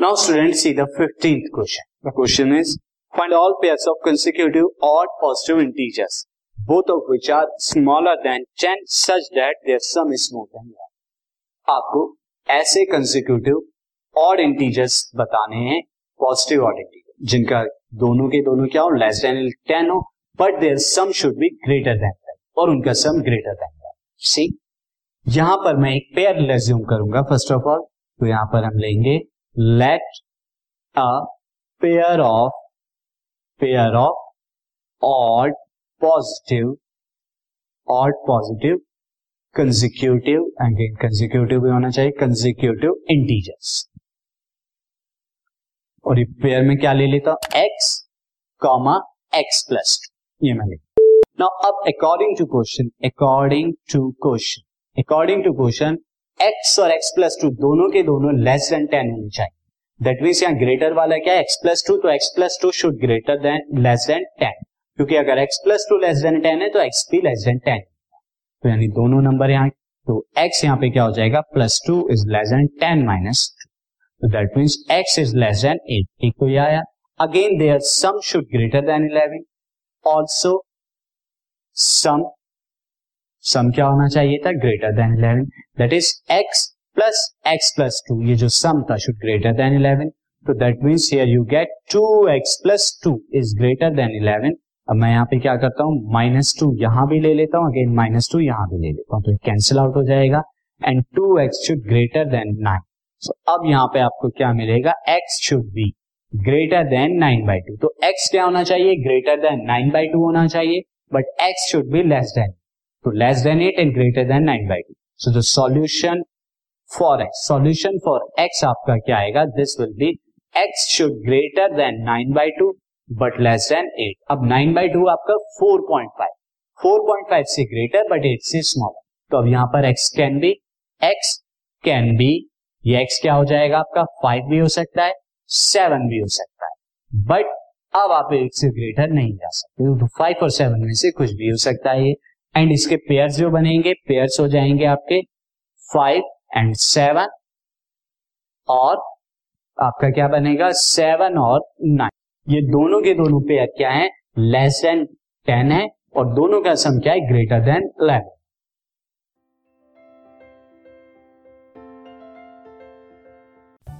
See the 15th question. The question is find all pairs of consecutive odd positive integers both of which are smaller than 10 such that their sum is more than 1. आपको ऐसे consecutive odd integers बताने हैं positive odd integer जिनका दोनों के दोनों क्या हो लेस देन टेन हो but there sum should be greater than और उनका सम ग्रेटर देन सी यहाँ पर मैं एक पेयर रेज्यूम करूँगा फ़र्स्ट ऑफ़ ऑल तो यहाँ पर हम लेंगे let a pair of pair of odd positive odd positive consecutive again consecutive भी होना चाहिए कंजिक्यूटिव इंटीजर्स और ये पेयर में क्या ले लेता? हूँ एक्स कॉमा एक्स प्लस ये मैं लेता नाउ अब according to question according to question according to question X और एक्स प्लस टू दोनों के दोनों लेस देन टेन होनी चाहिए। दैट मीन्स यहाँ ग्रेटर वाला क्या है? एक्स प्लस टू तो X plus two should greater than less than ten क्योंकि अगर X plus two less than ten है तो एक्स भी लेस देन टेन तो यानी दोनों नंबर यहाँ तो एक्स यहाँ पे क्या हो जाएगा? Plus two is less than ten minus two तो that means X is less than eight एक तो यह आया। Again there sum should greater than eleven also sum sum क्या होना चाहिए था? Greater than eleven that is X plus X plus two ये जो सम था शुड ग्रेटर देन इलेवन तो that means here you get two X plus two is greater than eleven अब मैं यहाँ पे क्या करता हूँ? माइनस टू यहाँ भी ले लेता हूँ. अगेन माइनस टू यहाँ भी ले लेता हूँ. तो कैंसिल आउट हो जाएगा. And two X should greater than nine so अब यहाँ पे आपको क्या मिलेगा? X should be greater than nine by two तो एक्स क्या होना चाहिए? Greater than nine by two होना चाहिए. But X should be less than तो less than eight and greater than nine by two so the solution for X solution for X आपका क्या आएगा? This will be X should greater than nine by two but less than eight अब nine by two आपका four point five four point five से greater but eight से smaller तो अब यहाँ पर X can be X can be ये x क्या हो जाएगा आपका? फाइव भी हो सकता है सेवन भी हो सकता है. बट अब आप एट से ग्रेटर नहीं जा सकते तो फाइव और सेवन में से कुछ भी हो सकता है ये. एंड इसके पेयर्स जो बनेंगे पेयर्स हो जाएँगे आपके फाइव एंड सेवन और आपका क्या बनेगा? सेवन और नाइन ये दोनों के दोनों पेयर क्या है? लेस देन टेन है और दोनों का सम क्या है? Greater than eleven